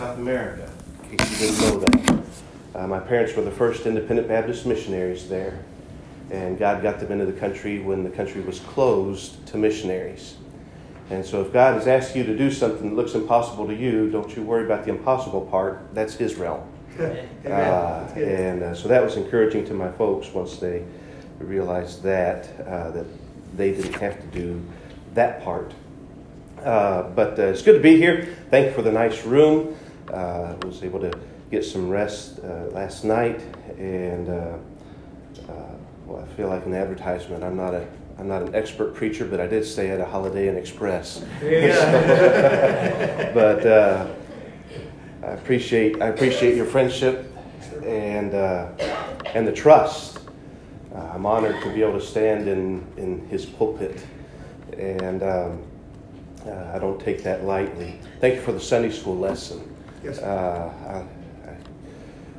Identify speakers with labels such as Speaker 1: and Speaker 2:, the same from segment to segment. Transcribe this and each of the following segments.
Speaker 1: South America, in case you didn't know that. Uh, my parents were the first independent Baptist missionaries there, and God got them into the country when the country was closed to missionaries. And so, if God has asked you to do something that looks impossible to you, don't you worry about the impossible part. That's His realm. Uh, and uh, so that was encouraging to my folks once they realized that uh, that they didn't have to do that part. Uh, but uh, it's good to be here. Thank you for the nice room. Uh, I was able to get some rest last night, and well, I feel like an advertisement. I'm not a I'm not an expert preacher, but I did stay at a Holiday Inn Express. Yeah. but uh, I appreciate I appreciate your friendship and uh, and the trust. Uh, I'm honored to be able to stand in in his pulpit, and um, uh, I don't take that lightly. Thank you for the Sunday school lesson. Yes. Uh, I, I,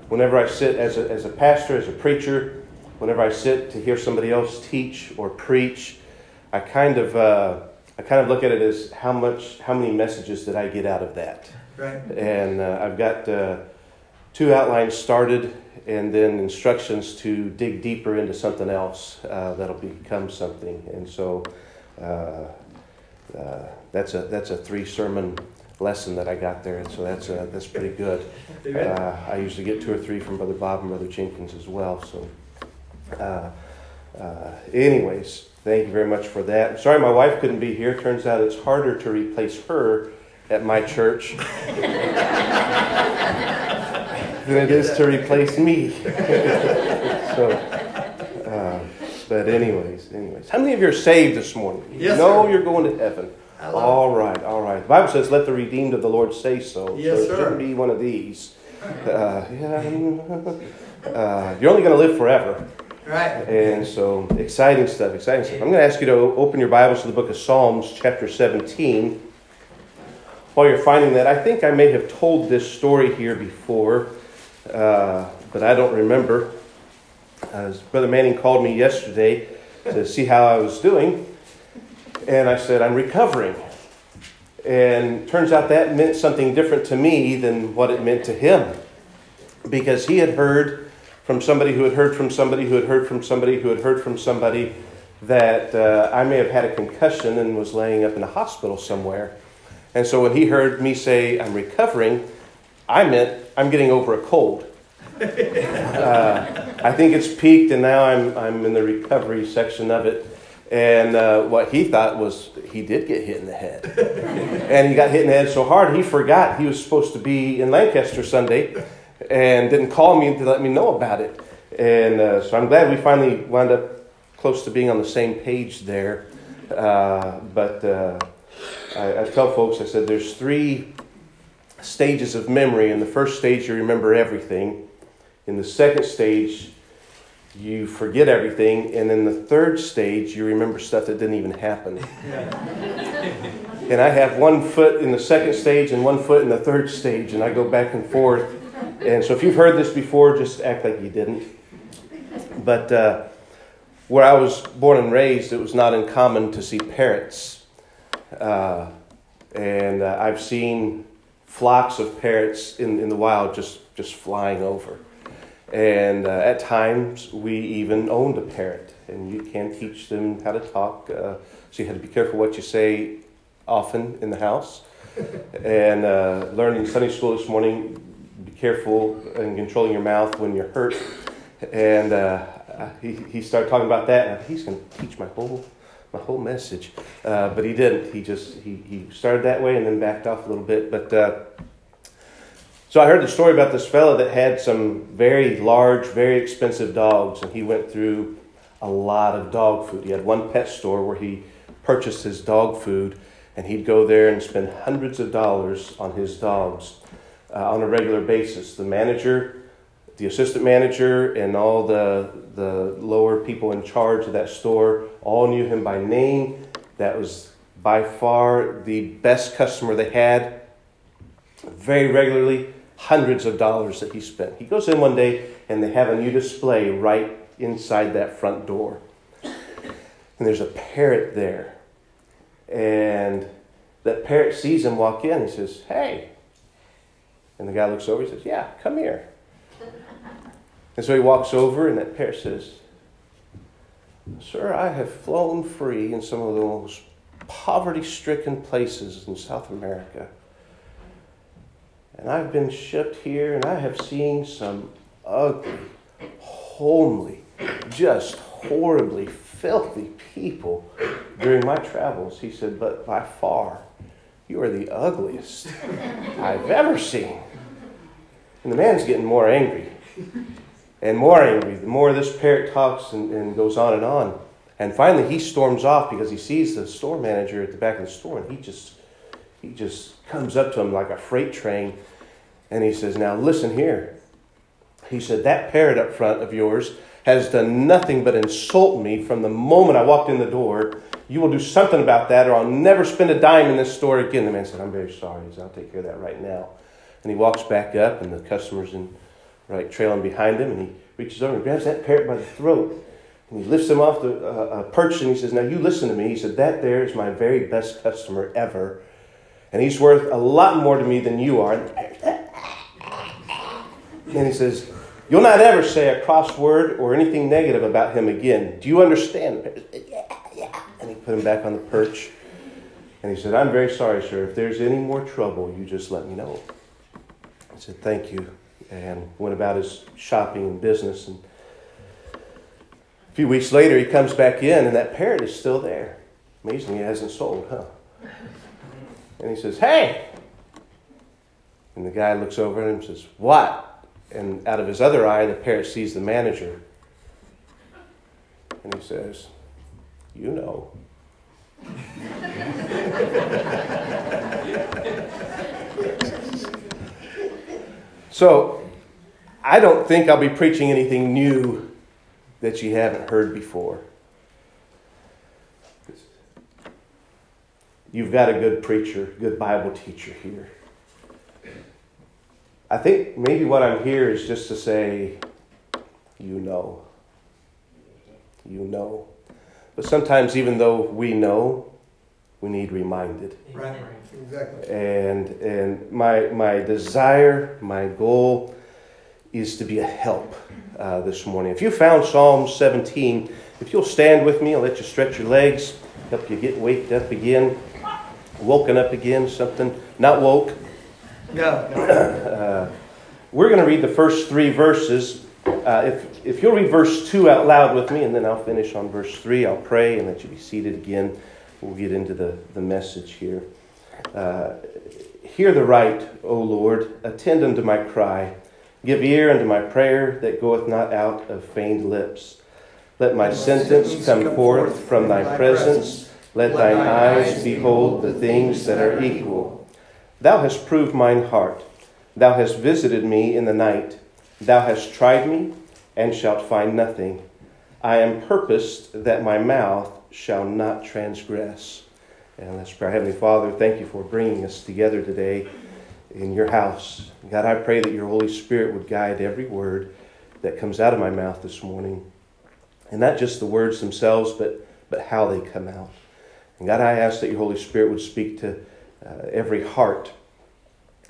Speaker 1: whenever I sit as a, as a pastor, as a preacher, whenever I sit to hear somebody else teach or preach, I kind of uh, I kind of look at it as how much how many messages did I get out of that? Right. And uh, I've got uh, two outlines started, and then instructions to dig deeper into something else uh, that'll become something. And so uh, uh, that's a that's a three sermon lesson that I got there, and so that's that's pretty good. I usually get two or three from Brother Bob and Brother Jenkins as well. So. Uh, uh, anyways, thank you very much for that. I'm sorry my wife couldn't be here. Turns out it's harder to replace her at my church than it is to replace me. so, uh, but anyways, anyways, how many of you are saved this morning?
Speaker 2: Yes,
Speaker 1: you know sir. you're going to heaven. All right, all right. The Bible says, "Let the redeemed of the Lord say so."
Speaker 2: Yes,
Speaker 1: so it
Speaker 2: sir.
Speaker 1: shouldn't be one of these. Uh, yeah, uh, you're only going to live forever.
Speaker 2: Right.
Speaker 1: And so, exciting stuff, exciting stuff. I'm going to ask you to open your Bibles to the book of Psalms, chapter 17. While you're finding that, I think I may have told this story here before, uh, but I don't remember. As Brother Manning called me yesterday to see how I was doing, and I said, I'm recovering. And turns out that meant something different to me than what it meant to him. Because he had heard from somebody who had heard from somebody who had heard from somebody who had heard from somebody that uh, I may have had a concussion and was laying up in a hospital somewhere. And so when he heard me say, I'm recovering, I meant I'm getting over a cold. uh, I think it's peaked, and now I'm, I'm in the recovery section of it. And uh, what he thought was he did get hit in the head. and he got hit in the head so hard he forgot he was supposed to be in Lancaster Sunday and didn't call me to let me know about it. And uh, so I'm glad we finally wound up close to being on the same page there. Uh, but uh, I, I, tell folks, I said, there's three stages of memory. In the first stage, you remember everything. In the second stage, you forget everything. And in the third stage, you remember stuff that didn't even happen. and I have one foot in the second stage and one foot in the third stage, and I go back and forth. And so if you've heard this before, just act like you didn't. But uh, where I was born and raised, it was not uncommon to see parrots. Uh, and uh, I've seen flocks of parrots in, in the wild just, just flying over. And uh, at times, we even owned a parrot. And you can't teach them how to talk. Uh, so you have to be careful what you say often in the house. And uh, learning Sunday school this morning, be careful and controlling your mouth when you're hurt. And uh, he, he started talking about that, and he's going to teach my whole my whole message. Uh, but he didn't. He just he, he started that way and then backed off a little bit. But uh, so I heard the story about this fellow that had some very large, very expensive dogs, and he went through a lot of dog food. He had one pet store where he purchased his dog food, and he'd go there and spend hundreds of dollars on his dogs uh, on a regular basis. The manager, the assistant manager, and all the, the lower people in charge of that store all knew him by name. That was by far the best customer they had. Very regularly, hundreds of dollars that he spent. He goes in one day and they have a new display right inside that front door. And there's a parrot there. And that parrot sees him walk in. He says, Hey, And the guy looks over, he says, Yeah, come here. And so he walks over, and that parrot says, Sir, I have flown free in some of the most poverty stricken places in South America. And I've been shipped here, and I have seen some ugly, homely, just horribly filthy people during my travels. He said, But by far, you are the ugliest I've ever seen. And the man's getting more angry and more angry the more this parrot talks and, and goes on and on. And finally, he storms off because he sees the store manager at the back of the store, and he just he just comes up to him like a freight train, and he says, "Now listen here." He said, "That parrot up front of yours has done nothing but insult me from the moment I walked in the door. You will do something about that, or I'll never spend a dime in this store again." The man said, "I'm very sorry. He said, I'll take care of that right now." And he walks back up, and the customer's in right trailing behind him, and he reaches over and grabs that parrot by the throat. And he lifts him off the uh, uh, perch and he says, Now you listen to me. He said, That there is my very best customer ever. And he's worth a lot more to me than you are. And he says, You'll not ever say a cross word or anything negative about him again. Do you understand? And he put him back on the perch. And he said, I'm very sorry, sir. If there's any more trouble, you just let me know. I said, Thank you. And went about his shopping and business. And a few weeks later, he comes back in, and that parrot is still there. Amazingly, he hasn't sold, huh? And he says, Hey! And the guy looks over at him and says, What? And out of his other eye, the parrot sees the manager. And he says, You know. so, I don't think I'll be preaching anything new that you haven't heard before. You've got a good preacher, good Bible teacher here. I think maybe what I'm here is just to say, you know. You know. But sometimes, even though we know, we need reminded.
Speaker 2: Right, exactly.
Speaker 1: And, and my, my desire, my goal is to be a help uh, this morning. If you found Psalm 17, if you'll stand with me, I'll let you stretch your legs, help you get waked up again, woken up again, something, not woke.
Speaker 2: No.
Speaker 1: Uh, we're going to read the first three verses. Uh, if, if you'll read verse 2 out loud with me, and then I'll finish on verse 3, I'll pray and let you be seated again. We'll get into the, the message here. Uh, Hear the right, O Lord, attend unto my cry. Give ear unto my prayer that goeth not out of feigned lips. Let my sentence come forth from thy presence. Let thine eyes behold the things that are equal. Thou hast proved mine heart. Thou hast visited me in the night. Thou hast tried me, and shalt find nothing. I am purposed that my mouth shall not transgress. And let's pray. Heavenly Father, thank you for bringing us together today in your house. God, I pray that your Holy Spirit would guide every word that comes out of my mouth this morning. And not just the words themselves, but, but how they come out. And God, I ask that your Holy Spirit would speak to uh, every heart.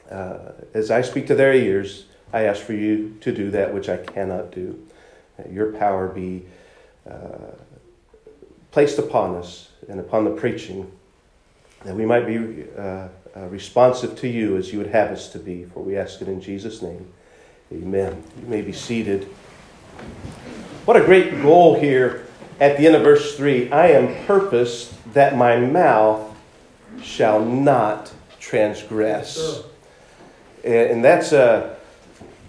Speaker 1: Uh, as I speak to their ears, I ask for you to do that which I cannot do. That your power be uh, placed upon us and upon the preaching, that we might be uh, uh, responsive to you as you would have us to be. For we ask it in Jesus' name. Amen. You may be seated. What a great goal here at the end of verse 3 I am purposed that my mouth shall not transgress. And that's a,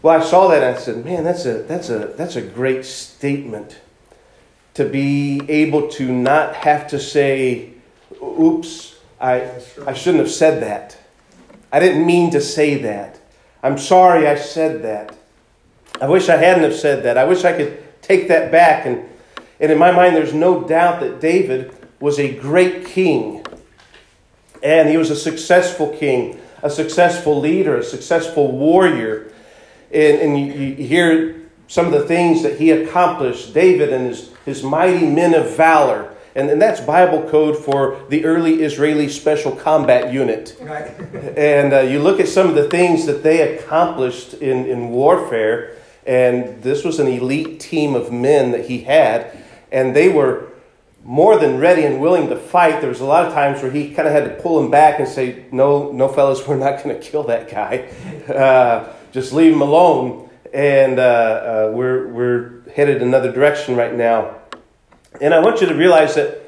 Speaker 1: well, I saw that and I said, man, that's a, that's a, that's a great statement to be able to not have to say, oops, I, I shouldn't have said that. I didn't mean to say that. I'm sorry I said that. I wish I hadn't have said that. I wish I could take that back. And, and in my mind, there's no doubt that David was a great king. And he was a successful king, a successful leader, a successful warrior. And, and you, you hear some of the things that he accomplished, David and his, his mighty men of valor. And, and that's Bible code for the early Israeli Special Combat Unit.
Speaker 2: Right.
Speaker 1: And uh, you look at some of the things that they accomplished in, in warfare, and this was an elite team of men that he had, and they were more than ready and willing to fight. There was a lot of times where he kind of had to pull them back and say, "No, no, fellas, we're not going to kill that guy. Uh, just leave him alone." And uh, uh, we're we're headed another direction right now. And I want you to realize that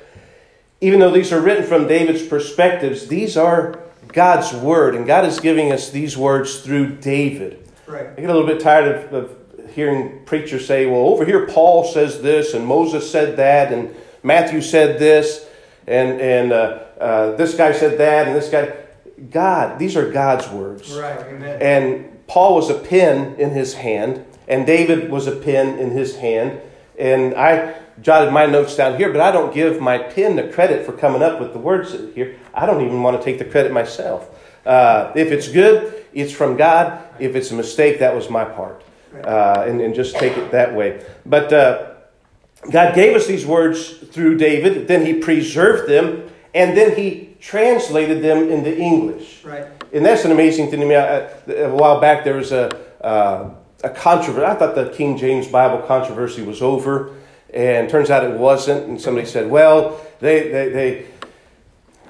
Speaker 1: even though these are written from David's perspectives, these are God's word, and God is giving us these words through David.
Speaker 2: Right.
Speaker 1: I get a little bit tired of, of hearing preachers say, "Well, over here Paul says this, and Moses said that, and." Matthew said this, and, and uh, uh, this guy said that, and this guy. God, these are God's words.
Speaker 2: Right. Amen.
Speaker 1: And Paul was a pen in his hand, and David was a pen in his hand. And I jotted my notes down here, but I don't give my pen the credit for coming up with the words here. I don't even want to take the credit myself. Uh, if it's good, it's from God. If it's a mistake, that was my part. Uh, and, and just take it that way. But uh, God gave us these words through David, then he preserved them, and then he translated them into English.
Speaker 2: Right.
Speaker 1: And that's an amazing thing to me. I, a while back, there was a, uh, a controversy. I thought the King James Bible controversy was over, and turns out it wasn't. And somebody said, well, they, they, they,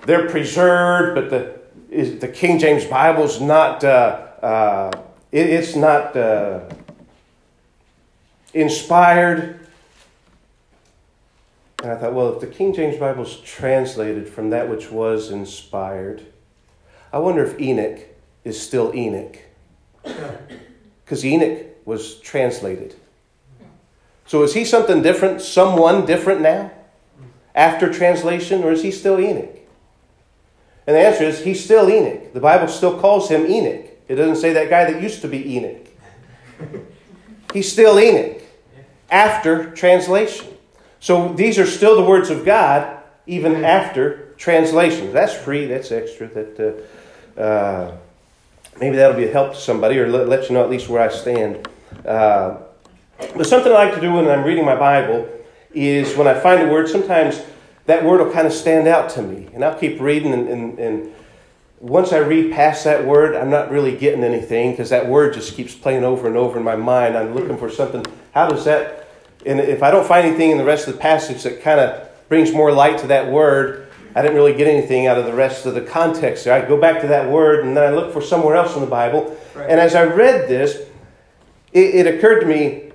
Speaker 1: they're preserved, but the, is, the King James Bible's not, uh, uh, it, it's not uh, inspired. And I thought, well, if the King James Bible is translated from that which was inspired, I wonder if Enoch is still Enoch. Because Enoch was translated. So is he something different, someone different now, after translation, or is he still Enoch? And the answer is he's still Enoch. The Bible still calls him Enoch. It doesn't say that guy that used to be Enoch. He's still Enoch after translation. So these are still the words of God, even after translations. That's free, that's extra. That uh, uh, Maybe that'll be a help to somebody or let, let you know at least where I stand. Uh, but something I like to do when I'm reading my Bible is when I find a word, sometimes that word will kind of stand out to me. And I'll keep reading, and, and, and once I read past that word, I'm not really getting anything because that word just keeps playing over and over in my mind. I'm looking for something. How does that and if I don't find anything in the rest of the passage that kind of brings more light to that word, I didn't really get anything out of the rest of the context there. I go back to that word and then I look for somewhere else in the Bible. Right. And as I read this, it, it, occurred to me,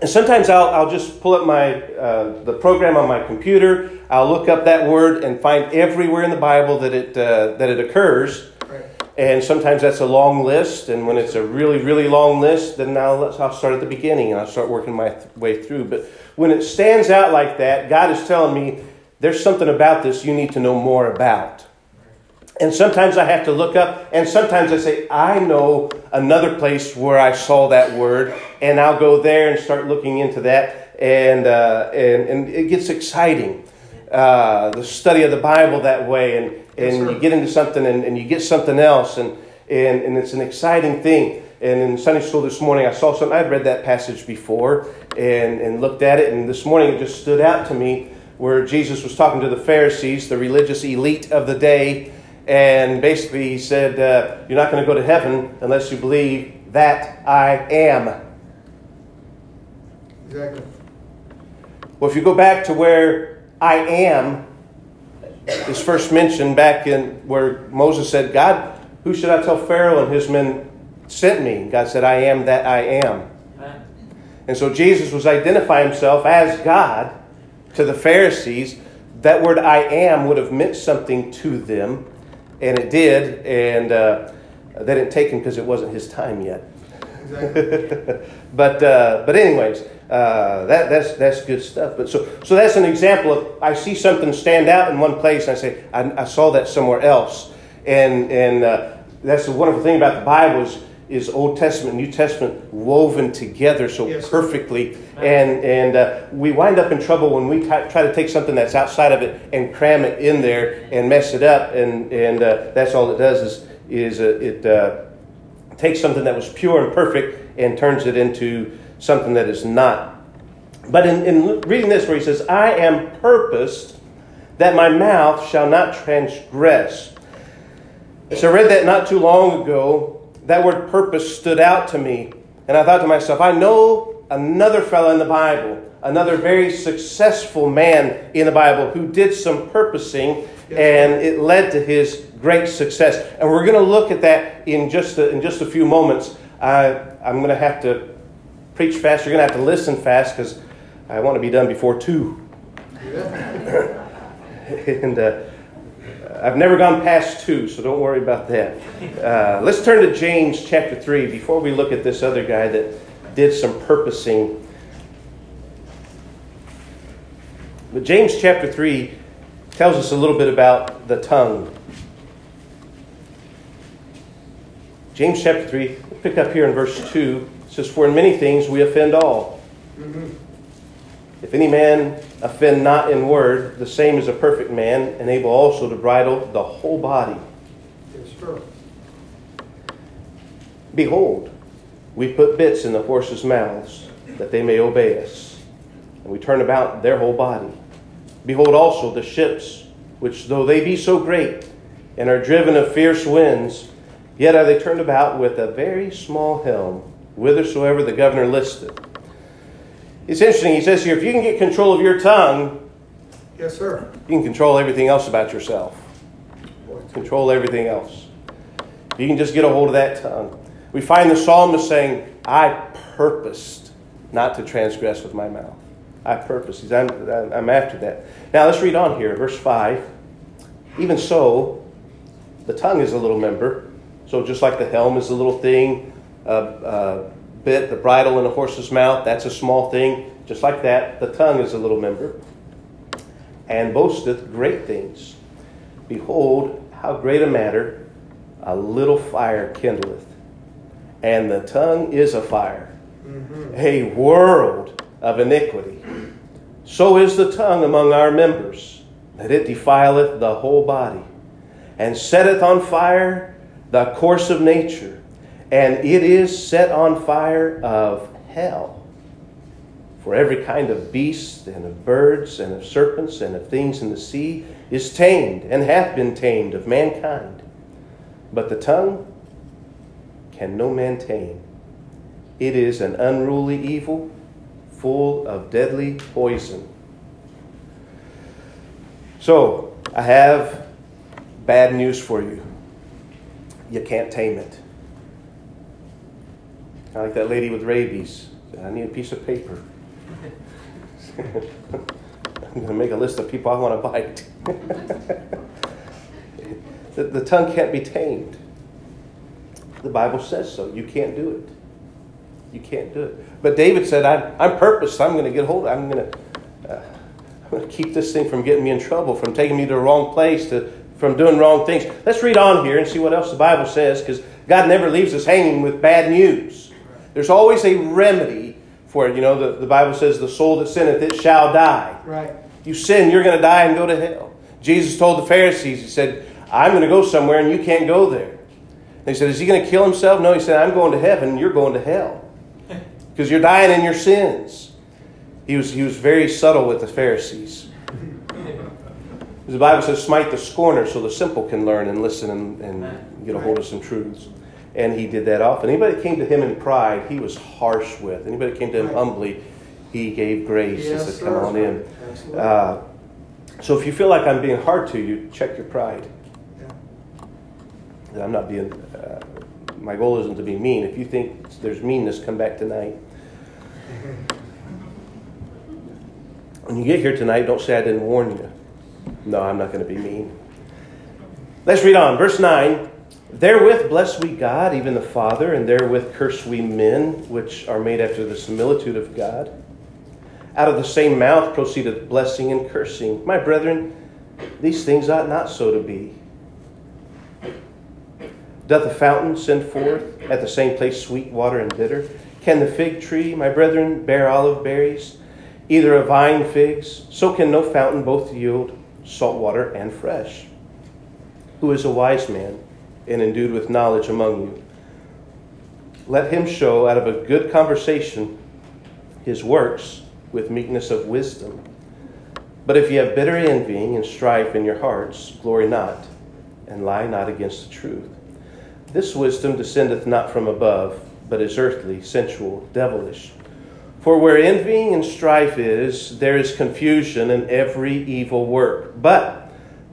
Speaker 1: and sometimes I'll, I'll just pull up my uh, the program on my computer. I'll look up that word and find everywhere in the Bible that it uh, that it occurs. And sometimes that's a long list, and when it's a really, really long list, then I'll, I'll start at the beginning and I'll start working my th- way through. But when it stands out like that, God is telling me there's something about this you need to know more about. And sometimes I have to look up, and sometimes I say, I know another place where I saw that word, and I'll go there and start looking into that, and, uh, and, and it gets exciting. Uh, the study of the Bible that way, and, and yes, you get into something and, and you get something else, and, and, and it's an exciting thing. And in Sunday school this morning, I saw something. I'd read that passage before and, and looked at it, and this morning it just stood out to me where Jesus was talking to the Pharisees, the religious elite of the day, and basically he said, uh, You're not going to go to heaven unless you believe that I am.
Speaker 2: Exactly.
Speaker 1: Well, if you go back to where I am is first mentioned back in where Moses said, God, who should I tell Pharaoh and his men sent me? God said, I am that I am. And so Jesus was identifying himself as God to the Pharisees. That word I am would have meant something to them, and it did, and uh, they didn't take him because it wasn't his time yet. Exactly. but, uh, but, anyways, uh, that, that's, that's good stuff. But so, so that's an example of I see something stand out in one place, and I say, I, I saw that somewhere else. And, and uh, that's the wonderful thing about the Bible is, is Old Testament and New Testament woven together so yes. perfectly. And, and uh, we wind up in trouble when we t- try to take something that's outside of it and cram it in there and mess it up. And, and uh, that's all it does is, is uh, it uh, takes something that was pure and perfect and turns it into something that is not. But in, in reading this, where he says, I am purposed that my mouth shall not transgress. So I read that not too long ago. That word purpose stood out to me. And I thought to myself, I know another fellow in the Bible, another very successful man in the Bible who did some purposing and it led to his great success. And we're going to look at that in just a, in just a few moments. Uh, I'm going to have to preach fast. You're going to have to listen fast because I want to be done before 2. and uh, I've never gone past 2, so don't worry about that. Uh, let's turn to James chapter 3 before we look at this other guy that did some purposing. But James chapter 3 tells us a little bit about the tongue. James chapter 3, pick up here in verse 2. Says, For in many things we offend all. Mm-hmm. If any man offend not in word, the same is a perfect man, and able also to bridle the whole body.
Speaker 2: Yes, sir.
Speaker 1: Behold, we put bits in the horses' mouths, that they may obey us, and we turn about their whole body. Behold also the ships, which though they be so great, and are driven of fierce winds, yet are they turned about with a very small helm, whithersoever the governor listeth. It's interesting. He says here, if you can get control of your tongue,
Speaker 2: yes, sir,
Speaker 1: you can control everything else about yourself. Control everything else. You can just get a hold of that tongue. We find the psalmist saying, "I purposed not to transgress with my mouth. I purposed. I'm, I'm after that." Now let's read on here, verse five. Even so, the tongue is a little member. So just like the helm is a little thing, uh, bit, the bridle in a horse's mouth, that's a small thing. Just like that, the tongue is a little member. And boasteth great things. Behold, how great a matter a little fire kindleth. And the tongue is a fire, mm-hmm. a world of iniquity. So is the tongue among our members, that it defileth the whole body, and setteth on fire the course of nature and it is set on fire of hell. For every kind of beast, and of birds, and of serpents, and of things in the sea is tamed, and hath been tamed of mankind. But the tongue can no man tame. It is an unruly evil, full of deadly poison. So, I have bad news for you. You can't tame it. Kind of like that lady with rabies. I need a piece of paper. I'm going to make a list of people I want to bite. the, the tongue can't be tamed. The Bible says so. You can't do it. You can't do it. But David said, I'm, I'm purposed. I'm going to get hold of it. I'm going to. Uh, I'm going to keep this thing from getting me in trouble, from taking me to the wrong place, to, from doing wrong things. Let's read on here and see what else the Bible says, because God never leaves us hanging with bad news. There's always a remedy for it. You know, the, the Bible says, the soul that sinneth, it shall die.
Speaker 2: Right.
Speaker 1: You sin, you're going to die and go to hell. Jesus told the Pharisees, He said, I'm going to go somewhere and you can't go there. They said, Is he going to kill himself? No, he said, I'm going to heaven and you're going to hell. Because you're dying in your sins. He was, he was very subtle with the Pharisees. The Bible says, Smite the scorner so the simple can learn and listen and, and get a hold of some truths. And he did that often. Anybody that came to him in pride, he was harsh with. Anybody that came to him humbly, he gave grace. Yes, he said, Come on in. Uh, so if you feel like I'm being hard to you, check your pride. Yeah. I'm not being, uh, my goal isn't to be mean. If you think there's meanness, come back tonight. When you get here tonight, don't say I didn't warn you. No, I'm not going to be mean. Let's read on. Verse 9. Therewith bless we God, even the Father, and therewith curse we men, which are made after the similitude of God. Out of the same mouth proceedeth blessing and cursing. My brethren, these things ought not so to be. Doth a fountain send forth at the same place sweet water and bitter? Can the fig tree, my brethren, bear olive berries? Either a vine figs? So can no fountain both yield salt water and fresh. Who is a wise man? And endued with knowledge among you. Let him show out of a good conversation his works with meekness of wisdom. But if you have bitter envying and strife in your hearts, glory not, and lie not against the truth. This wisdom descendeth not from above, but is earthly, sensual, devilish. For where envying and strife is, there is confusion in every evil work. But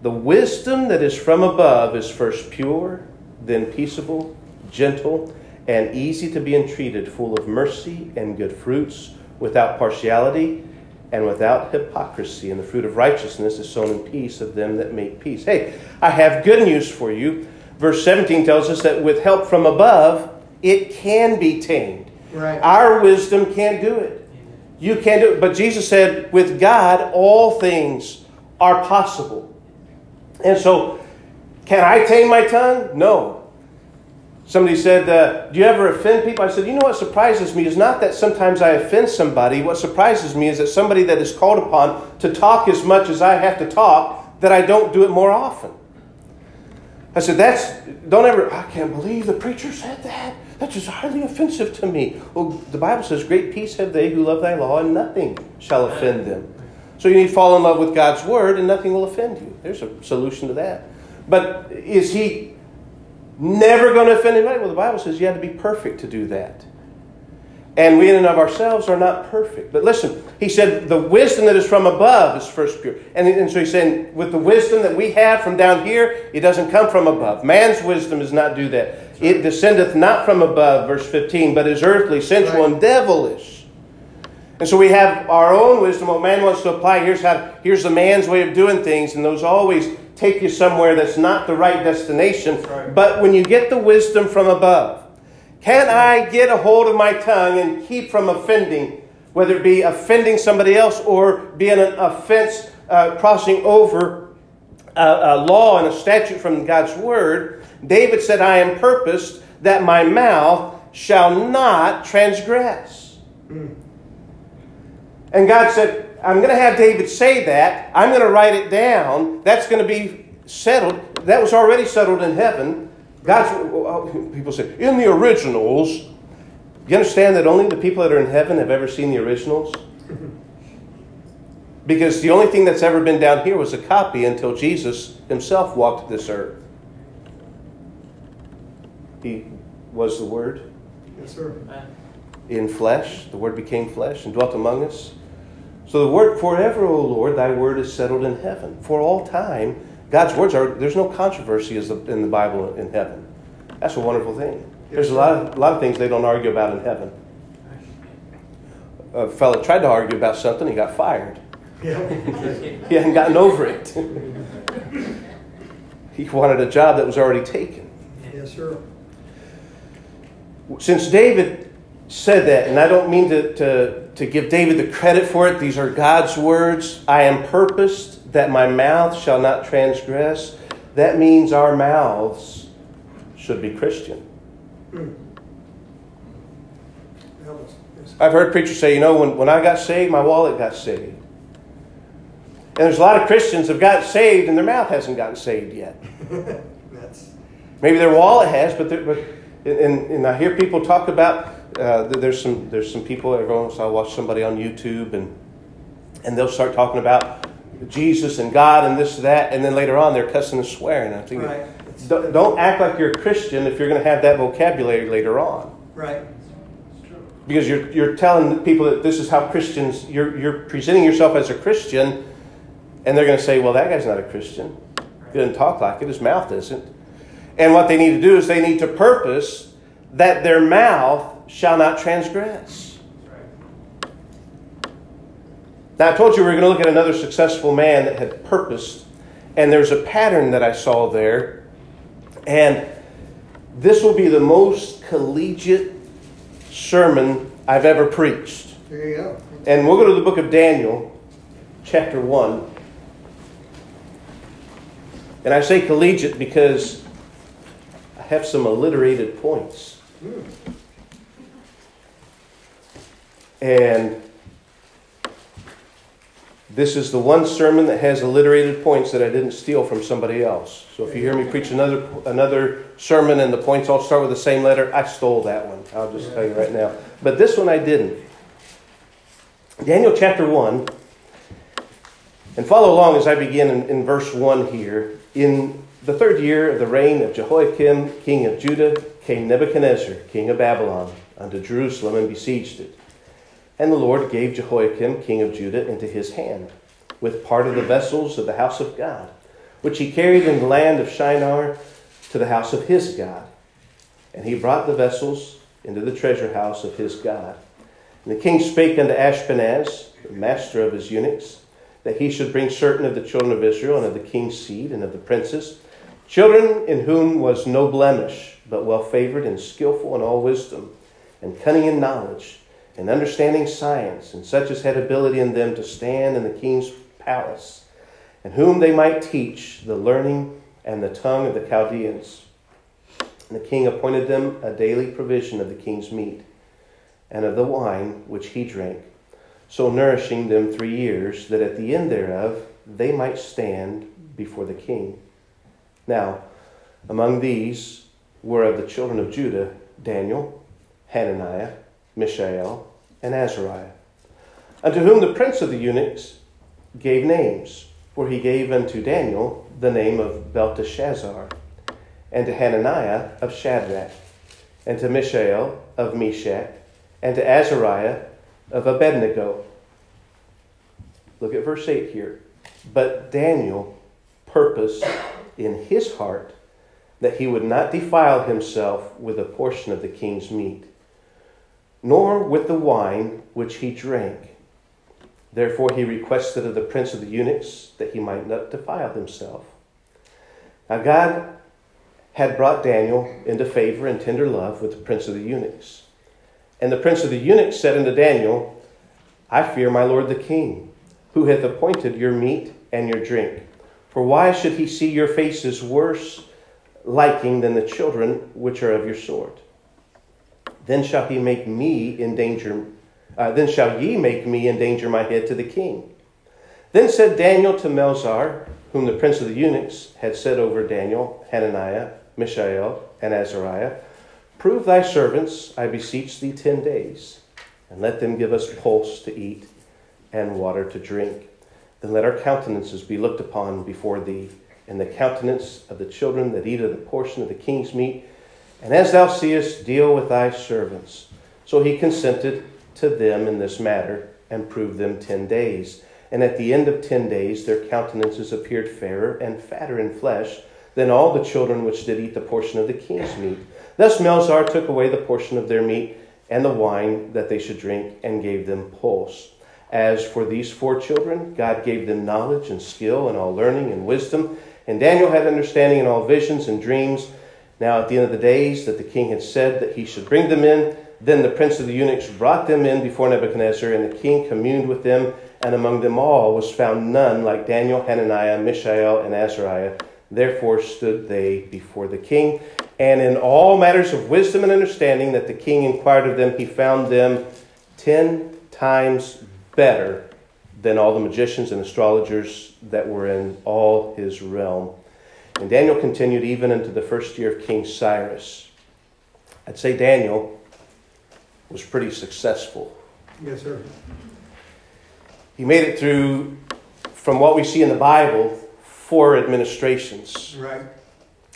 Speaker 1: the wisdom that is from above is first pure, then peaceable, gentle, and easy to be entreated, full of mercy and good fruits, without partiality and without hypocrisy. And the fruit of righteousness is sown in peace of them that make peace. Hey, I have good news for you. Verse 17 tells us that with help from above, it can be tamed.
Speaker 2: Right.
Speaker 1: Our wisdom can't do it. You can't do it. But Jesus said, with God, all things are possible. And so, can I tame my tongue? No. Somebody said, uh, Do you ever offend people? I said, You know what surprises me is not that sometimes I offend somebody. What surprises me is that somebody that is called upon to talk as much as I have to talk, that I don't do it more often. I said, That's, don't ever, I can't believe the preacher said that. That's just highly offensive to me. Well, the Bible says, Great peace have they who love thy law, and nothing shall offend them. So you need to fall in love with God's word, and nothing will offend you. There's a solution to that. But is he Never going to offend anybody. Well, the Bible says you have to be perfect to do that. And we in and of ourselves are not perfect. But listen, he said the wisdom that is from above is first pure. And, and so he's saying with the wisdom that we have from down here, it doesn't come from above. Man's wisdom does not do that. It descendeth not from above, verse 15, but is earthly, sensual, right. and devilish. And so we have our own wisdom. What man wants to apply, here's how here's the man's way of doing things, and those always take you somewhere that's not the right destination. Right. But when you get the wisdom from above, can I get a hold of my tongue and keep from offending, whether it be offending somebody else or being an offense uh, crossing over a, a law and a statute from God's word? David said, I am purposed that my mouth shall not transgress. Mm. And God said, I'm going to have David say that. I'm going to write it down. That's going to be settled. That was already settled in heaven. God's people say in the originals. You understand that only the people that are in heaven have ever seen the originals? Because the only thing that's ever been down here was a copy until Jesus himself walked this earth. He was the Word.
Speaker 2: Yes, sir.
Speaker 1: In flesh. The Word became flesh and dwelt among us. So the word forever, O Lord, thy word is settled in heaven. For all time, God's words are, there's no controversy in the Bible in heaven. That's a wonderful thing. There's a lot of, a lot of things they don't argue about in heaven. A fellow tried to argue about something, he got fired. Yeah. he hadn't gotten over it. he wanted a job that was already taken.
Speaker 2: Yes, sir.
Speaker 1: Since David said that, and I don't mean to, to to give David the credit for it. These are God's words. I am purposed that my mouth shall not transgress. That means our mouths should be Christian. I've heard preachers say, you know, when, when I got saved, my wallet got saved. And there's a lot of Christians have got saved and their mouth hasn't gotten saved yet. Maybe their wallet has, but, but and, and I hear people talk about uh, there's some there's some people every once I'll watch somebody on YouTube and and they'll start talking about Jesus and God and this and that, and then later on they're cussing and swearing. I'm thinking, right. don't, don't act like you're a Christian if you're going to have that vocabulary later on.
Speaker 2: Right.
Speaker 1: Because you're, you're telling people that this is how Christians, you're, you're presenting yourself as a Christian, and they're going to say, well, that guy's not a Christian. He doesn't talk like it, his mouth isn't. And what they need to do is they need to purpose that their mouth shall not transgress. Now, I told you we were going to look at another successful man that had purposed, and there's a pattern that I saw there. And this will be the most collegiate sermon I've ever preached.
Speaker 2: There you go.
Speaker 1: And we'll go to the book of Daniel, chapter 1. And I say collegiate because I have some alliterated points. Mm. And this is the one sermon that has alliterated points that I didn't steal from somebody else. So if you hear me preach another another sermon and the points all start with the same letter, I stole that one. I'll just tell you right now. But this one I didn't. Daniel chapter 1. And follow along as I begin in, in, verse 1 here. In the third year of the reign of Jehoiakim, king of Judah, came Nebuchadnezzar, king of Babylon, unto Jerusalem and besieged it. And the Lord gave Jehoiakim, king of Judah, into his hand, with part of the vessels of the house of God, which he carried in the land of Shinar to the house of his God. And he brought the vessels into the treasure house of his God. And the king spake unto Ashpenaz, the master of his eunuchs, that he should bring certain of the children of Israel and of the king's seed and of the princes, children in whom was no blemish, but well favored and skillful in all wisdom, and cunning in knowledge, and understanding science, and such as had ability in them to stand in the king's palace, and whom they might teach the learning and the tongue of the Chaldeans. And the king appointed them a daily provision of the king's meat, and of the wine which he drank so nourishing them three years, that at the end thereof they might stand before the king. Now, among these were of the children of Judah Daniel, Hananiah, Mishael, and Azariah, unto whom the prince of the eunuchs gave names, for he gave unto Daniel the name of Belteshazzar, and to Hananiah of Shadrach, and to Mishael of Meshach, and to Azariah of Abednego. Look at verse 8 here. But Daniel purposed in his heart that he would not defile himself with a portion of the king's meat, nor with the wine which he drank. Therefore he requested of the prince of the eunuchs that he might not defile himself. Now God had brought Daniel into favor and tender love with the prince of the eunuchs. And the prince of the eunuchs said unto Daniel, I fear my lord the king, who hath appointed your meat and your drink. For why should he see your faces worse liking than the children which are of your sort? Then shall he make me endanger, uh, then shall ye make me endanger my head to the king. Then said Daniel to Melzar, whom the prince of the eunuchs had set over Daniel, Hananiah, Mishael, and Azariah, Prove thy servants, I beseech thee, ten days, and let them give us pulse to eat and water to drink. Then let our countenances be looked upon before thee, and the countenance of the children that eat of the portion of the king's meat. And as thou seest, deal with thy servants. So he consented to them in this matter, and proved them ten days. And at the end of ten days, their countenances appeared fairer and fatter in flesh than all the children which did eat the portion of the king's meat. Thus Melzar took away the portion of their meat and the wine that they should drink, and gave them pulse. As for these four children, God gave them knowledge and skill and all learning and wisdom. And Daniel had understanding in all visions and dreams. Now, at the end of the days that the king had said that he should bring them in, then the prince of the eunuchs brought them in before Nebuchadnezzar, and the king communed with them. And among them all was found none like Daniel, Hananiah, Mishael, and Azariah. Therefore stood they before the king. And in all matters of wisdom and understanding that the king inquired of them, he found them ten times better than all the magicians and astrologers that were in all his realm. And Daniel continued even into the first year of King Cyrus. I'd say Daniel was pretty successful.
Speaker 2: Yes, sir.
Speaker 1: He made it through, from what we see in the Bible, four administrations.
Speaker 2: Right.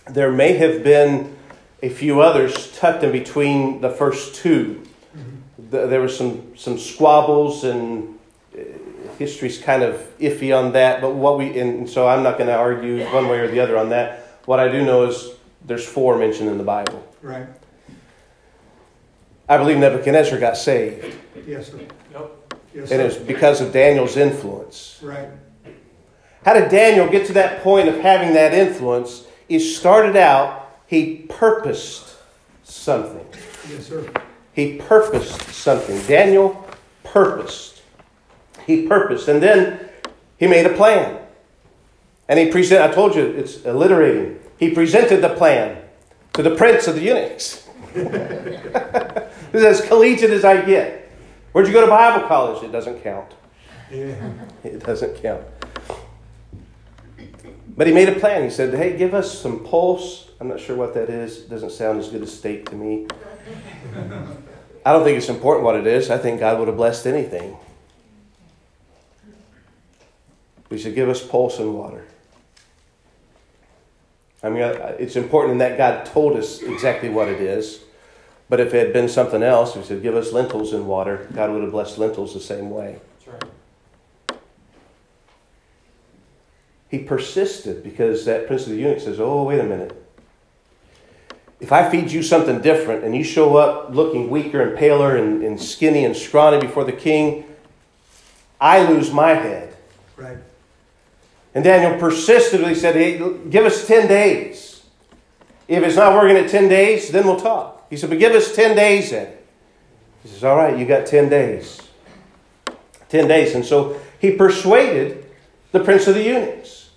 Speaker 1: There may have been a few others tucked in between the first 2 mm-hmm. There were some, some squabbles, and history's kind of iffy on that. But what we and so I'm not going to argue one way or the other on that. What I do know is there's four mentioned in the Bible.
Speaker 2: Right.
Speaker 1: I believe Nebuchadnezzar got saved.
Speaker 2: Yes, sir. Yep. Yes, sir.
Speaker 1: and it was because of Daniel's influence.
Speaker 2: Right.
Speaker 1: How did Daniel get to that point of having that influence? He started out, he purposed something.
Speaker 2: Yes, sir.
Speaker 1: He purposed something. Daniel purposed. He purposed. And then he made a plan. And he presented, I told you, it's alliterating. He presented the plan to the prince of the eunuchs. this is as collegiate as I get. Where'd you go to Bible college? It doesn't count.
Speaker 2: Yeah.
Speaker 1: It doesn't count. But he made a plan. He said, Hey, give us some pulse. I'm not sure what that is. It doesn't sound as good as steak to me. I don't think it's important what it is. I think God would have blessed anything. He said, Give us pulse and water. I mean, it's important in that God told us exactly what it is. But if it had been something else, He said, Give us lentils and water, God would have blessed lentils the same way. That's right. He persisted because that prince of the eunuch says, Oh, wait a minute. If I feed you something different and you show up looking weaker and paler and, and skinny and scrawny before the king, I lose my head.
Speaker 2: Right.
Speaker 1: And Daniel persistently said, hey, Give us 10 days. If it's not working at 10 days, then we'll talk. He said, But give us 10 days then. He says, All right, you got 10 days. 10 days. And so he persuaded the prince of the eunuchs.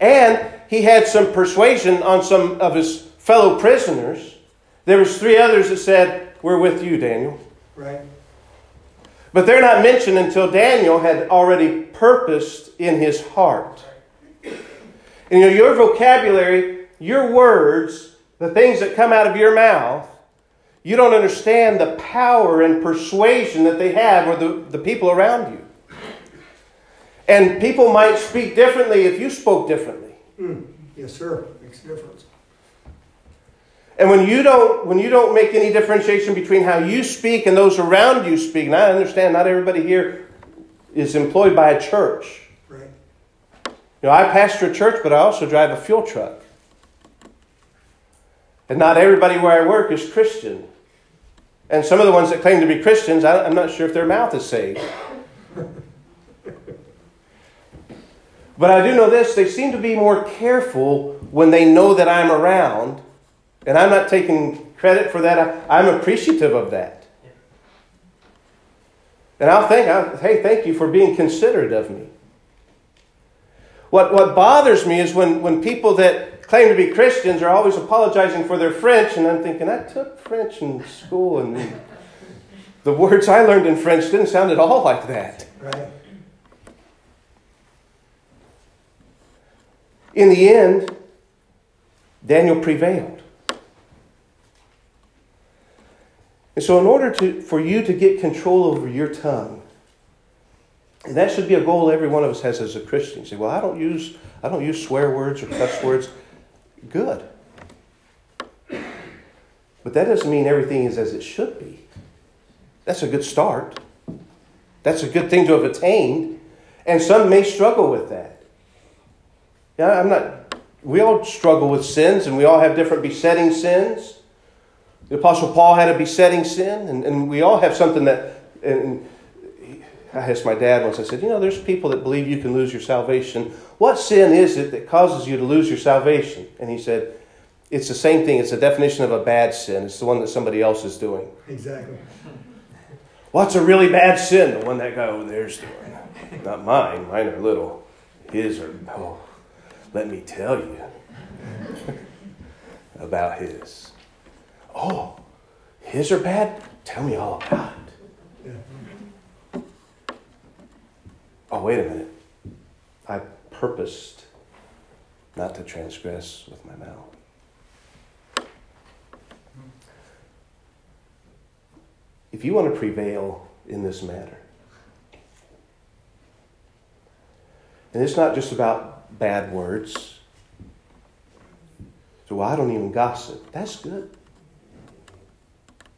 Speaker 1: And he had some persuasion on some of his fellow prisoners, there was three others that said, "We're with you, Daniel."
Speaker 2: Right.
Speaker 1: But they're not mentioned until Daniel had already purposed in his heart. And you know, your vocabulary, your words, the things that come out of your mouth, you don't understand the power and persuasion that they have or the, the people around you. And people might speak differently if you spoke differently.
Speaker 2: Mm. Yes, sir. Makes a difference.
Speaker 1: And when you don't when you don't make any differentiation between how you speak and those around you speak, and I understand not everybody here is employed by a church. You know, I pastor a church, but I also drive a fuel truck. And not everybody where I work is Christian. And some of the ones that claim to be Christians, I'm not sure if their mouth is saved. but I do know this they seem to be more careful when they know that I'm around and I'm not taking credit for that. I, am appreciative of that. And I'll think, hey, thank you for being considerate of me. What, what bothers me is when, when people that claim to be Christians are always apologizing for their French, and I'm thinking, I took French in school, and the words I learned in French didn't sound at all like that.
Speaker 2: Right.
Speaker 1: In the end, Daniel prevailed. And so, in order to, for you to get control over your tongue, and that should be a goal every one of us has as a Christian. You say, well, I don't use, I don't use swear words or cuss words. Good. But that doesn't mean everything is as it should be. That's a good start. That's a good thing to have attained. And some may struggle with that. Yeah, I'm not, we all struggle with sins and we all have different besetting sins. The Apostle Paul had a besetting sin, and, and we all have something that. And I asked my dad once, I said, You know, there's people that believe you can lose your salvation. What sin is it that causes you to lose your salvation? And he said, It's the same thing. It's the definition of a bad sin. It's the one that somebody else is doing.
Speaker 2: Exactly.
Speaker 1: What's a really bad sin? The one that guy over there's doing. Not mine. Mine are little. His are, oh, let me tell you about his. Oh, his are bad? Tell me all about it. Yeah. Oh, wait a minute. I purposed not to transgress with my mouth. If you want to prevail in this matter, and it's not just about bad words. So well, I don't even gossip. That's good.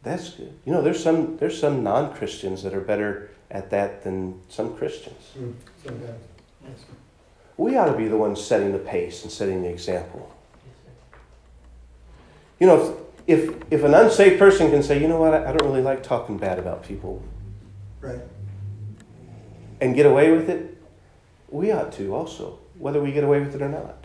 Speaker 1: That's good. You know, there's some there's some non-Christians that are better at that than some Christians. Mm, yes. We ought to be the ones setting the pace and setting the example. You know, if if an unsaved person can say, you know what, I, I don't really like talking bad about people,
Speaker 2: right,
Speaker 1: and get away with it, we ought to also, whether we get away with it or not.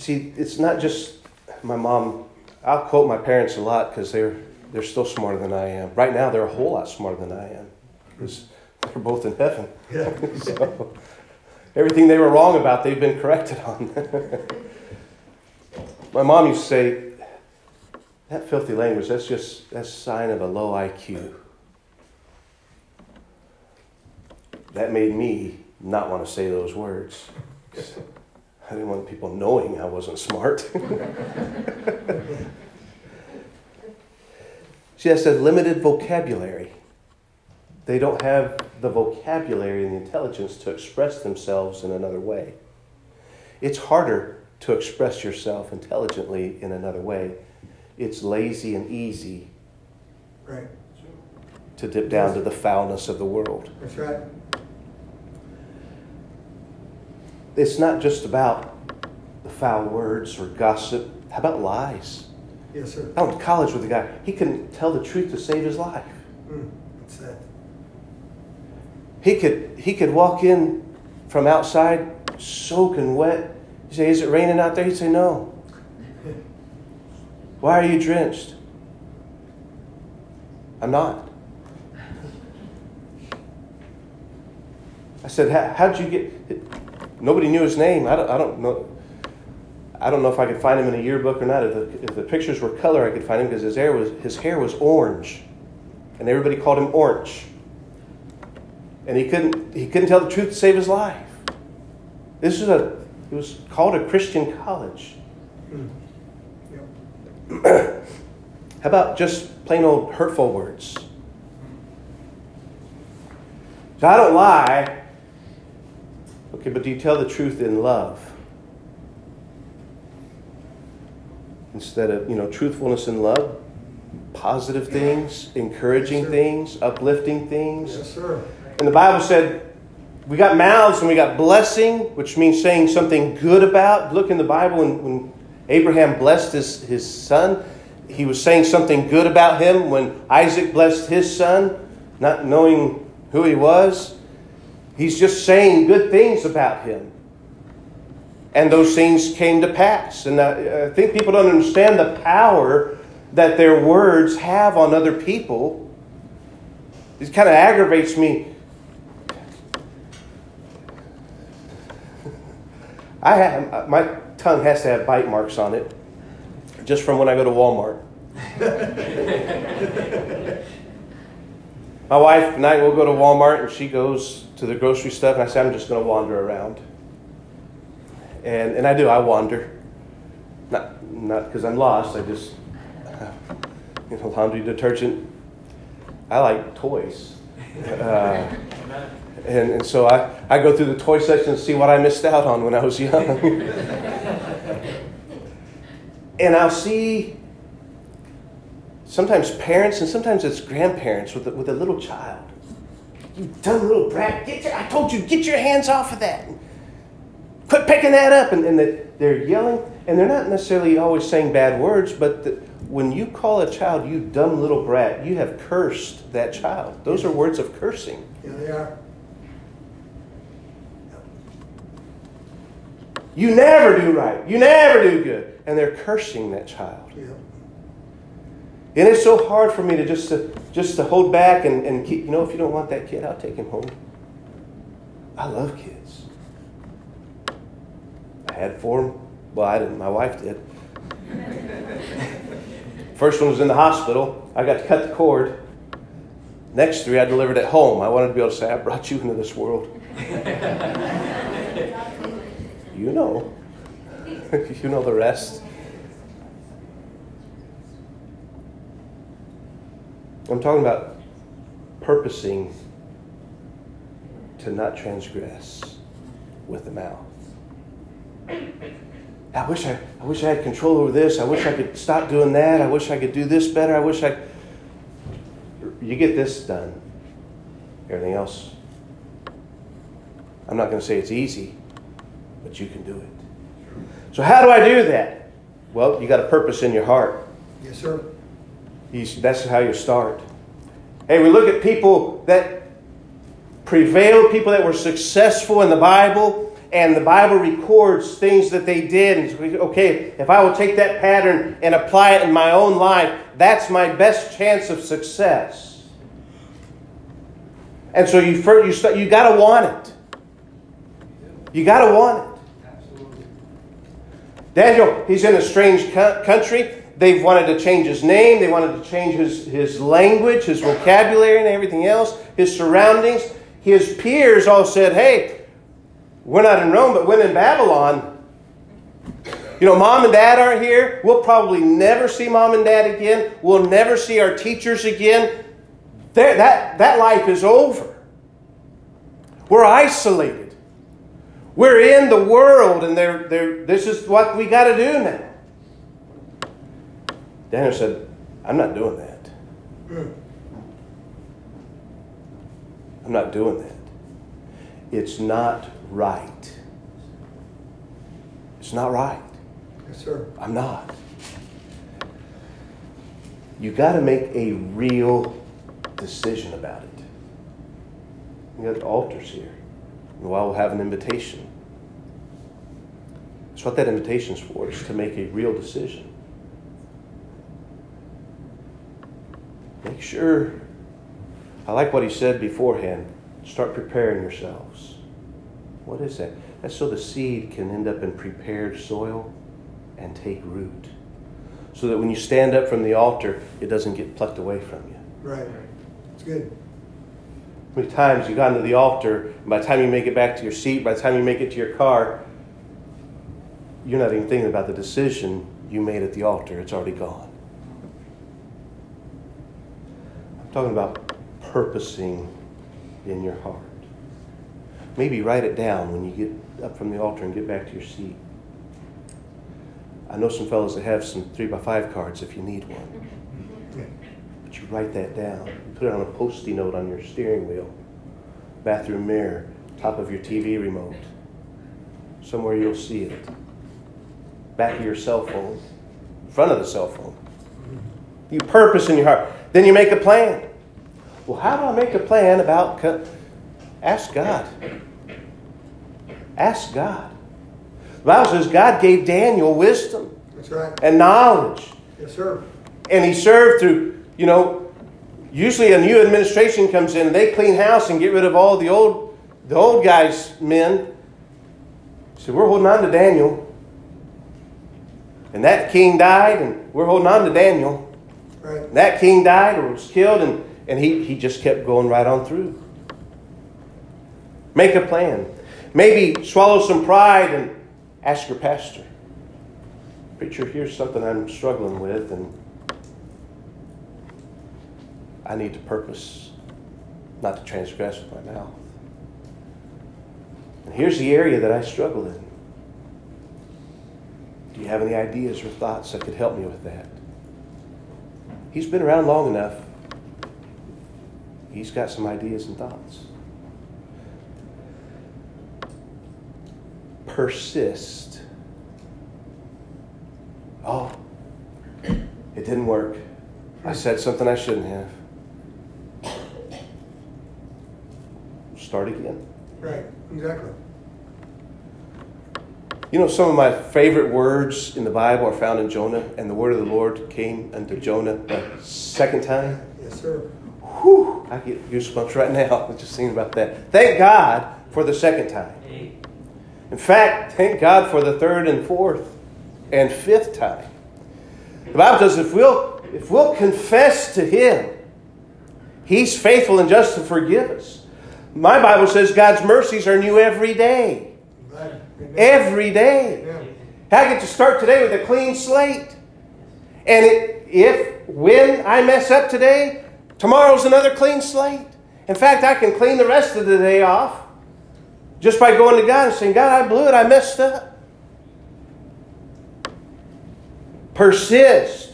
Speaker 1: see, it's not just my mom. I'll quote my parents a lot because they're they're still smarter than I am. Right now, they're a whole lot smarter than I am because they're both in heaven.
Speaker 2: Yeah.
Speaker 1: so everything they were wrong about, they've been corrected on. my mom used to say, "That filthy language. That's just that's a sign of a low IQ." That made me not want to say those words. I didn't want people knowing I wasn't smart. she has a limited vocabulary. they don't have the vocabulary and the intelligence to express themselves in another way. It's harder to express yourself intelligently in another way. It's lazy and easy
Speaker 2: Right.
Speaker 1: to dip down to the foulness of the world.
Speaker 2: That's right.
Speaker 1: It's not just about the foul words or gossip. How about lies?
Speaker 2: Yes, sir.
Speaker 1: I went to college with a guy. He couldn't tell the truth to save his life.
Speaker 2: Mm. That's that.
Speaker 1: He could he could walk in from outside soaking wet. He'd say, Is it raining out there? He'd say, No. Why are you drenched? I'm not. I said, "How- How'd you get. Nobody knew his name. I don't, I don't know. I don't know if I could find him in a yearbook or not. If the, if the pictures were color, I could find him because his hair was his hair was orange, and everybody called him Orange. And he couldn't he couldn't tell the truth to save his life. This is a it was called a Christian college.
Speaker 2: Mm. Yep.
Speaker 1: How about just plain old hurtful words? So I don't lie. Okay, but do you tell the truth in love? Instead of, you know, truthfulness in love, positive things, encouraging
Speaker 2: Sure.
Speaker 1: things, uplifting things.
Speaker 2: Yes, sir.
Speaker 1: And the Bible said we got mouths and we got blessing, which means saying something good about. Look in the Bible when, when Abraham blessed his, his son, he was saying something good about him. When Isaac blessed his son, not knowing who he was, he's just saying good things about him. And those things came to pass. And I, I think people don't understand the power that their words have on other people. It kind of aggravates me. I have my tongue has to have bite marks on it, just from when I go to Walmart. my wife and I will go to Walmart, and she goes to the grocery stuff, and I say I'm just going to wander around, and and I do. I wander, not not because I'm lost. I just you know laundry detergent. I like toys. Uh, and, and so I, I go through the toy section and see what I missed out on when I was young. and I'll see sometimes parents and sometimes it's grandparents with a, with a little child. You dumb little brat, get your, I told you, get your hands off of that. Quit picking that up. And, and the, they're yelling, and they're not necessarily always saying bad words, but the, when you call a child, you dumb little brat, you have cursed that child. Those are words of cursing.
Speaker 2: Yeah, they are.
Speaker 1: You never do right. You never do good. And they're cursing that child.
Speaker 2: Yeah.
Speaker 1: And it's so hard for me to just to just to hold back and, and keep, you know, if you don't want that kid, I'll take him home. I love kids. I had four. Well, I didn't. My wife did. First one was in the hospital. I got to cut the cord. Next three I delivered at home. I wanted to be able to say, I brought you into this world. you know. you know the rest. I'm talking about purposing to not transgress with the mouth. I wish I, I wish I had control over this. I wish I could stop doing that. I wish I could do this better. I wish I. You get this done. Everything else. I'm not going to say it's easy, but you can do it. So how do I do that? Well, you got a purpose in your heart.
Speaker 2: Yes, sir.
Speaker 1: That's how you start. Hey, we look at people that prevailed, people that were successful in the Bible, and the Bible records things that they did. And okay, if I will take that pattern and apply it in my own life, that's my best chance of success. And so you first, you start, you got to want it. You got to want it. Daniel, he's in a strange co- country. They've wanted to change his name. They wanted to change his, his language, his vocabulary, and everything else, his surroundings. His peers all said, hey, we're not in Rome, but we're in Babylon. You know, mom and dad aren't here. We'll probably never see mom and dad again. We'll never see our teachers again. There, that, that life is over. We're isolated. We're in the world, and they're, they're, this is what we got to do now. Daniel said, I'm not doing that. Hmm. I'm not doing that. It's not right. It's not right.
Speaker 2: Yes, sir.
Speaker 1: I'm not. You got to make a real decision about it. You got altars here. And while we'll have an invitation. That's what that invitation is for, is to make a real decision. Make sure, I like what he said beforehand, start preparing yourselves. What is that? That's so the seed can end up in prepared soil and take root. So that when you stand up from the altar, it doesn't get plucked away from you.
Speaker 2: Right. It's good.
Speaker 1: How many times you got into the altar, and by the time you make it back to your seat, by the time you make it to your car, you're not even thinking about the decision you made at the altar. It's already gone. I'm talking about purposing in your heart. Maybe write it down when you get up from the altar and get back to your seat. I know some fellows that have some three by five cards if you need one. But you write that down. You put it on a post-it note on your steering wheel, bathroom mirror, top of your TV remote. Somewhere you'll see it. Back of your cell phone, front of the cell phone. You purpose in your heart. Then you make a plan. Well, how do I make a plan about? Co- Ask God. Ask God. The Bible says God gave Daniel wisdom
Speaker 2: That's right.
Speaker 1: and knowledge.
Speaker 2: Yes, sir.
Speaker 1: And he served through, you know, usually a new administration comes in, they clean house and get rid of all the old the old guys' men. So we're holding on to Daniel. And that king died, and we're holding on to Daniel.
Speaker 2: Right.
Speaker 1: That king died or was killed, and, and he, he just kept going right on through. Make a plan. Maybe swallow some pride and ask your pastor. Preacher, here's something I'm struggling with, and I need to purpose not to transgress with my mouth. And here's the area that I struggle in. Do you have any ideas or thoughts that could help me with that? He's been around long enough. He's got some ideas and thoughts. Persist. Oh, it didn't work. I said something I shouldn't have. Start again.
Speaker 2: Right. Exactly.
Speaker 1: You know, some of my favorite words in the Bible are found in Jonah, and the word of the Lord came unto Jonah the second time.
Speaker 2: Yes, sir.
Speaker 1: Whew, I get goosebumps right now just thinking about that. Thank God for the second time. In fact, thank God for the third and fourth and fifth time. The Bible says if we'll, if we'll confess to Him, He's faithful and just to forgive us. My Bible says God's mercies are new every day.
Speaker 2: Right. Amen.
Speaker 1: Every day.
Speaker 2: Yeah.
Speaker 1: I get to start today with a clean slate. And it, if, when I mess up today, tomorrow's another clean slate. In fact, I can clean the rest of the day off just by going to God and saying, God, I blew it, I messed up. Persist.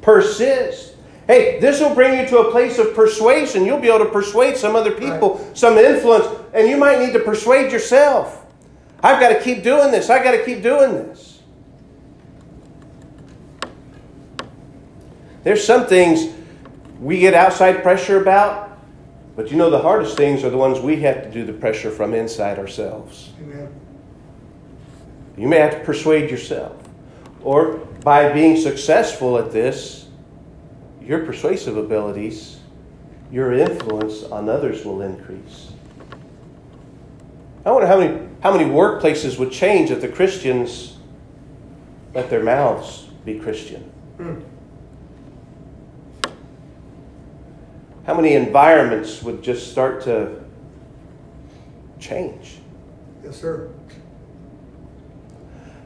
Speaker 1: Persist. Hey, this will bring you to a place of persuasion. You'll be able to persuade some other people, some influence, and you might need to persuade yourself. I've got to keep doing this. I've got to keep doing this. There's some things we get outside pressure about, but you know the hardest things are the ones we have to do the pressure from inside ourselves.
Speaker 2: Amen.
Speaker 1: You may have to persuade yourself. Or by being successful at this, your persuasive abilities, your influence on others will increase. I wonder how many, how many workplaces would change if the Christians let their mouths be Christian.
Speaker 2: Hmm.
Speaker 1: How many environments would just start to change?
Speaker 2: Yes, sir.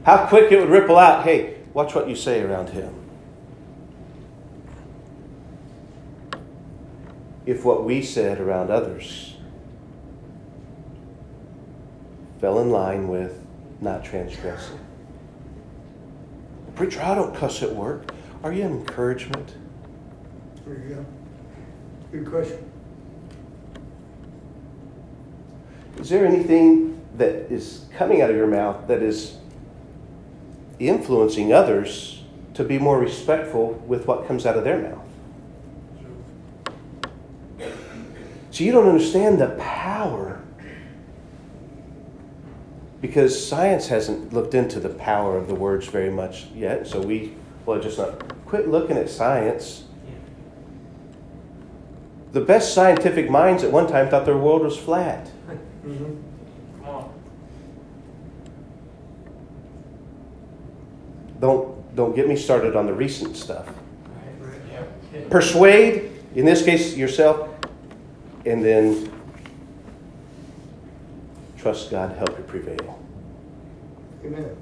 Speaker 1: How quick it would ripple out. Hey, watch what you say around him. if what we said around others fell in line with not transgressing. Preacher, I don't cuss at work. Are you an encouragement?
Speaker 2: There you go. Good question.
Speaker 1: Is there anything that is coming out of your mouth that is influencing others to be more respectful with what comes out of their mouth? So you don't understand the power because science hasn't looked into the power of the words very much yet. So we, well, just not quit looking at science. The best scientific minds at one time thought their world was flat.
Speaker 2: Mm-hmm.
Speaker 3: Come on.
Speaker 1: Don't don't get me started on the recent stuff.
Speaker 2: Right.
Speaker 3: Yeah.
Speaker 1: Persuade, in this case, yourself, and then trust God to help you prevail.
Speaker 2: Amen.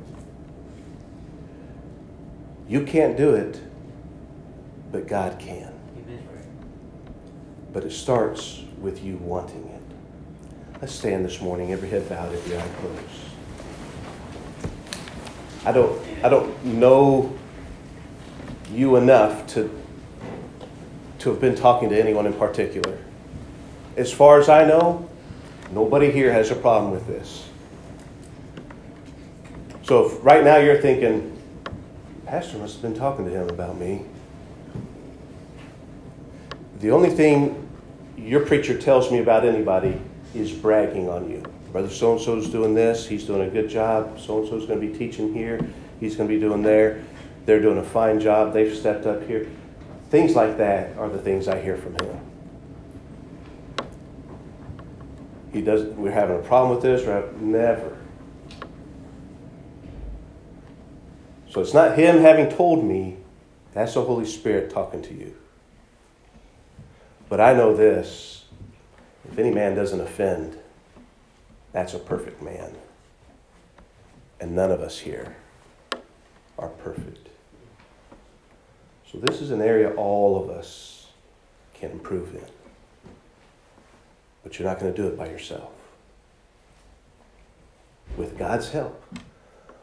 Speaker 1: You can't do it, but God can.
Speaker 3: Amen.
Speaker 1: But it starts with you wanting it. Let's stand this morning, every head bowed, every eye closed. I don't, I don't know you enough to, to have been talking to anyone in particular. As far as I know, nobody here has a problem with this. So if right now you're thinking, Pastor must have been talking to him about me. The only thing your preacher tells me about anybody is bragging on you. Brother so and so is doing this, he's doing a good job. So and so is going to be teaching here, he's going to be doing there. They're doing a fine job, they've stepped up here. Things like that are the things I hear from him. He does we're having a problem with this, or never. So it's not him having told me, that's the Holy Spirit talking to you. But I know this if any man doesn't offend, that's a perfect man. And none of us here are perfect. So this is an area all of us can improve in. But you're not going to do it by yourself. With God's help.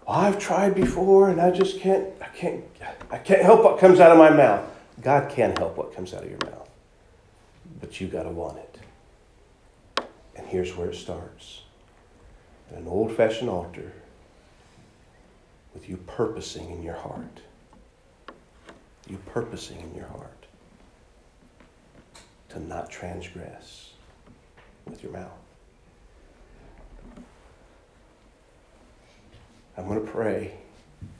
Speaker 1: I've tried before and I just can't I can't I can't help what comes out of my mouth. God can help what comes out of your mouth. But you got to want it. And here's where it starts. An old-fashioned altar with you purposing in your heart. You purposing in your heart to not transgress with your mouth. I'm going to pray,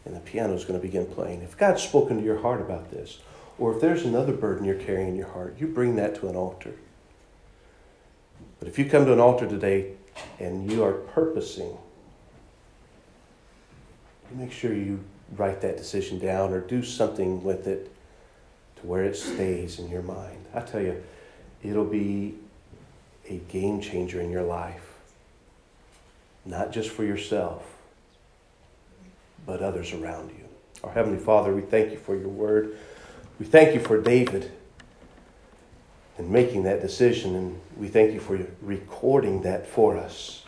Speaker 1: and the piano is going to begin playing. If God's spoken to your heart about this, or if there's another burden you're carrying in your heart, you bring that to an altar. But if you come to an altar today and you are purposing, make sure you write that decision down or do something with it to where it stays in your mind. I tell you, it'll be a game changer in your life. Not just for yourself, but others around you. Our Heavenly Father, we thank you for your word. We thank you for David and making that decision, and we thank you for recording that for us.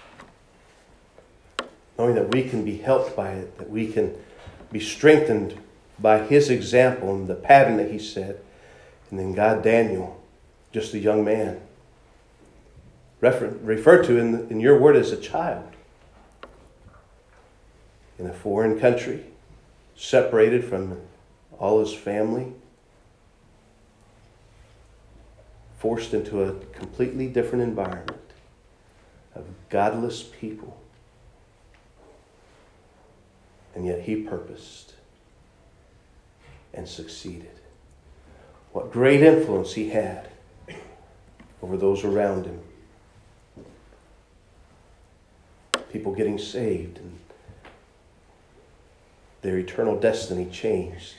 Speaker 1: Knowing that we can be helped by it, that we can be strengthened by his example and the pattern that he set. And then God, Daniel, just a young man, refer, referred to in, in your word as a child in a foreign country, separated from all his family, forced into a completely different environment of godless people. And yet he purposed and succeeded. What great influence he had over those around him. People getting saved and their eternal destiny changed.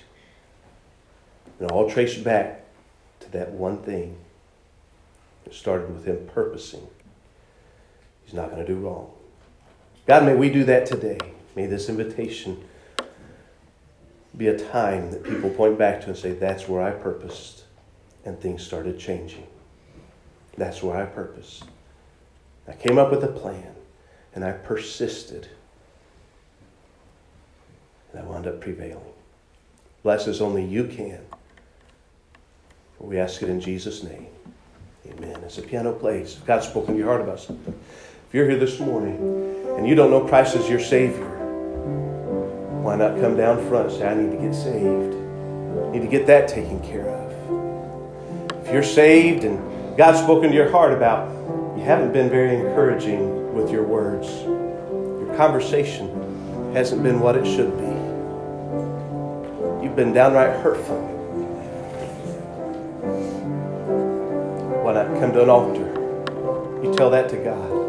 Speaker 1: And all traced back to that one thing. It started with him purposing. He's not going to do wrong. God, may we do that today. May this invitation be a time that people point back to and say, That's where I purposed, and things started changing. That's where I purposed. I came up with a plan and I persisted. And I wound up prevailing. Bless as only you can. We ask it in Jesus' name. Amen. As the piano plays, God's spoken to your heart about something, if you're here this morning and you don't know Christ as your Savior, why not come down front and say, I need to get saved? I need to get that taken care of. If you're saved and God's spoken to your heart about you haven't been very encouraging with your words, your conversation hasn't been what it should be. You've been downright hurtful. Why not come to an altar? You tell that to God.